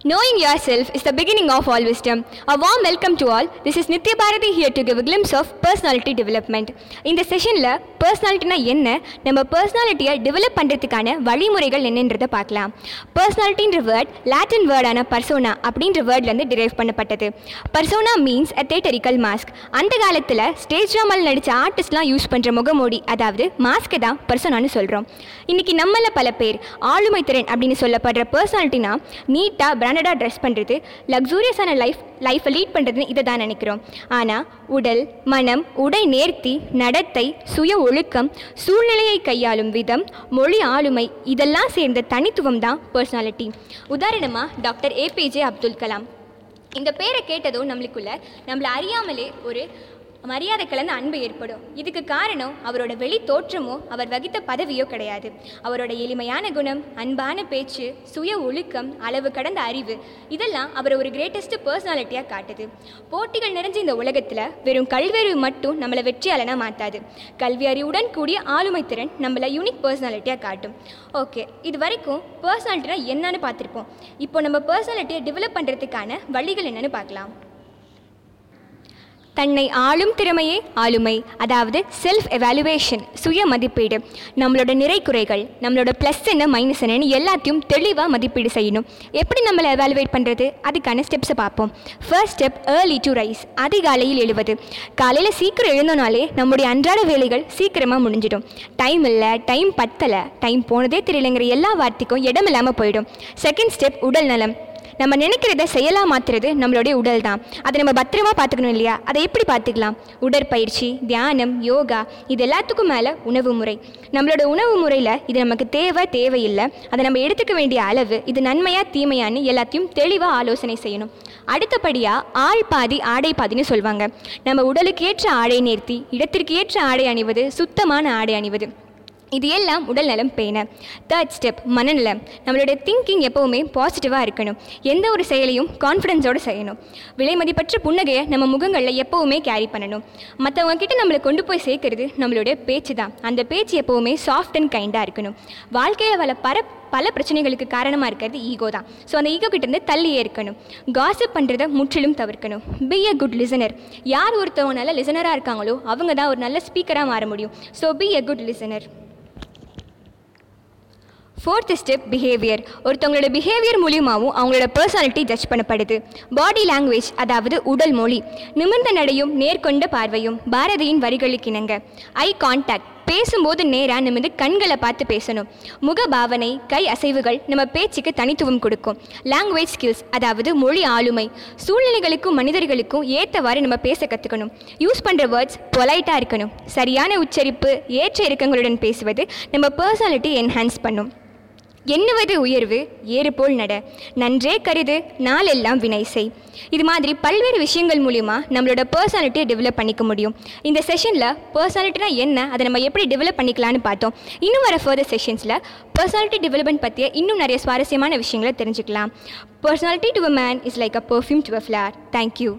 Knowing yourself is the beginning of all wisdom. A warm welcome to all. This is Nitya Bharati here to give a glimpse of personality development. இந்த செஷனில் பர்சனாலிட்டினா என்ன நம்ம பர்சனாலிட்டியை develop பண்ணுறதுக்கான வழிமுறைகள் என்னன்றதை பார்க்கலாம் பர்சனாலிட்டின்ற வேர்ட் லாட்டின் வேர்டான பர்சோனா அப்படின்ற வேர்ட்லேருந்து டிரைவ் பண்ணப்பட்டது persona means a theatrical mask அந்த காலத்தில் ஸ்டேஜ் ட்ராமாவில் நடித்த ஆர்டிஸ்ட்லாம் யூஸ் பண்ணுற முகமூடி அதாவது மாஸ்க்கை தான் பர்சோனான்னு சொல்கிறோம் இன்றைக்கி நம்மள பல பேர் ஆளுமை திறன் அப்படின்னு சொல்லப்படுற பர்சனாலிட்டினா நீட்டாக பிராண்டடாக ட்ரெஸ் பண்ணுறது லக்ஸூரியஸான லைஃப் லைஃப்பை லீட் பண்ணுறதுன்னு இதை தான் நினைக்கிறோம். ஆனால் உடல் மனம் உடை நேர்த்தி நடத்தை சுய ஒழுக்கம் சூழ்நிலையை கையாளும் விதம் மொழி ஆளுமை இதெல்லாம் சேர்ந்த தனித்துவம் தான் பர்சனாலிட்டி உதாரணமாக டாக்டர் ஏபிஜே அப்துல் கலாம். இந்த பேரை கேட்டதும் நம்மளுக்குள்ள நம்மளை அறியாமலே ஒரு மரியாதை கலந்த அன்பு ஏற்படும். இதுக்கு காரணம் அவரோட வெளி தோற்றமோ அவர் வகித்த பதவியோ கிடையாது. அவரோட எளிமையான குணம் அன்பான பேச்சு சுய ஒழுக்கம் அளவு கடந்த அறிவு இதெல்லாம் அவரை ஒரு கிரேட்டஸ்ட் பர்சனாலிட்டியாக காட்டுது. போட்டிகள் நிறைஞ்ச இந்த உலகத்தில் வெறும் கல்வியறிவு மட்டும் நம்மளை வெற்றியாளனா மாற்றாது கல்வி அறிவுடன் கூடிய ஆளுமை திறன் நம்மளை யூனிக் பர்சனாலிட்டியாக காட்டும். ஓகே இது வரைக்கும் பர்சனாலிட்டினா என்னன்னு பார்த்துருப்போம். இப்போ நம்ம பர்சனாலிட்டியை டெவலப் பண்ணுறதுக்கான வழிகள் என்னன்னு பார்க்கலாம். தன்னை ஆளும் திறமையே ஆளுமை அதாவது செல்ஃப் எவாலுவேஷன் சுய மதிப்பீடு நம்மளோட நிறை குறைகள் நம்மளோட ப்ளஸ் என்ன மைனஸ் என்னன்னு எல்லாத்தையும் தெளிவாக மதிப்பீடு செய்யணும். எப்படி நம்மளை எவாலுவேட் பண்ணுறது அதுக்கான ஸ்டெப்ஸை பார்ப்போம். First step early to rise அதிகாலையில் எழுவது. காலையில் சீக்கிரம் எழுந்தோனாலே நம்முடைய அன்றாட வேலைகள் சீக்கிரமாக முடிஞ்சிடும். டைம் இல்லை டைம் பத்தலை டைம் போனதே தெரியலைங்கிற எல்லா வார்த்தைக்கும் இடம் இல்லாமல் போயிடும். செகண்ட் ஸ்டெப் உடல் நலம். நம்ம நினைக்கிறத செயலாக மாற்றுறது நம்மளுடைய உடல் தான் அதை நம்ம பத்திரமா பார்த்துக்கணும் இல்லையா? அதை எப்படி பார்த்துக்கலாம்? உடற்பயிற்சி தியானம் யோகா இது எல்லாத்துக்கும் மேலே உணவு முறை. நம்மளோட உணவு முறையில் இது நமக்கு தேவை தேவையில்லை. அதை நம்ம எடுத்துக்க வேண்டிய அளவு இது நன்மையா தீமையான்னு எல்லாத்தையும் தெளிவாக ஆலோசனை செய்யணும். அடுத்தபடியாக ஆள் பாதி ஆடை பாதின்னு சொல்லுவாங்க நம்ம உடலுக்கு ஏற்ற ஆடை நேர்த்தி இடத்திற்கு ஏற்ற ஆடை அணிவது சுத்தமான ஆடை அணிவது. இது எல்லாம் உடல் நலம் பேண. தேர்ட் ஸ்டெப் மனநலம். நம்மளுடைய திங்கிங் எப்போவுமே பாசிட்டிவாக இருக்கணும். எந்த ஒரு செயலையும் கான்ஃபிடென்ஸோடு செய்யணும். விலை மதிப்பற்ற புன்னகையை நம்ம முகங்களில் எப்போவுமே கேரி பண்ணணும். மற்றவங்க கிட்ட நம்மளை கொண்டு போய் சேர்க்கறது நம்மளுடைய பேச்சு தான் அந்த பேச்சு எப்போவுமே சாஃப்ட் அண்ட் கைண்டாக இருக்கணும். வாழ்க்கையில் வள பர பல பிரச்சனைகளுக்கு காரணமாக இருக்கிறது ஈகோ தான். ஸோ அந்த ஈகோ கிட்டேருந்து தள்ளியே இருக்கணும். காசிப் பண்ணுறதை முற்றிலும் தவிர்க்கணும். பி அ குட் லிசனர் யார் ஒருத்தவங்க நல்ல லிசனராக இருக்காங்களோ அவங்க தான் ஒரு நல்ல ஸ்பீக்கராக மாற முடியும். So be a good listener fourth step behaviour ஒருத்தவங்களோட பிஹேவியர் மூலியமாகவும் அவங்களோட பர்சனாலிட்டி ஜட்ஜ் பண்ணப்படுது. பாடி லாங்குவேஜ் அதாவது உடல் மொழி. நிமிர்ந்த நடையும் நேர்கொண்ட பார்வையும் பாரதியின் வரிகளுக்கு இணங்க. ஐ கான்டாக்ட் பேசும்போது நேராக நிமிந்து கண்களை பார்த்து பேசணும். முக பாவனை கை அசைவுகள் நம்ம பேச்சுக்கு தனித்துவம் கொடுக்கும். லாங்குவேஜ் ஸ்கில்ஸ் அதாவது மொழி ஆளுமை. சூழ்நிலைகளுக்கும் மனிதர்களுக்கும் ஏற்றவாறு நம்ம பேச கற்றுக்கணும் யூஸ் பண்ணுற வேர்ட்ஸ் பொலைட்டாக இருக்கணும். சரியான உச்சரிப்பு ஏற்ற இறக்கங்களுடன் பேசுவது நம்ம பர்சனாலிட்டி என்ஹான்ஸ் பண்ணும். எண்ணுவது உயர்வு? ஏறு போல் நட. நன்றே கருது நாளெல்லாம் வினை செய். இது மாதிரி பல்வேறு விஷயங்கள் மூலிமா நம்மளோட பர்சனாலிட்டியை டெவலப் பண்ணிக்க முடியும். இந்த செஷனில் பர்சனாலிட்டினா என்ன? அதை நம்ம எப்படி டெவலப் பண்ணிக்கலாம்னு பார்த்தோம். இன்னும் வர ஃபர்தர் செஷன்ஸில் பர்சனாலிட்டி டெவலப்மெண்ட் பற்றிய இன்னும் நிறைய சுவாரஸ்யமான விஷயங்களை தெரிஞ்சுக்கலாம். Personality to a man is like a perfume to a flower thank you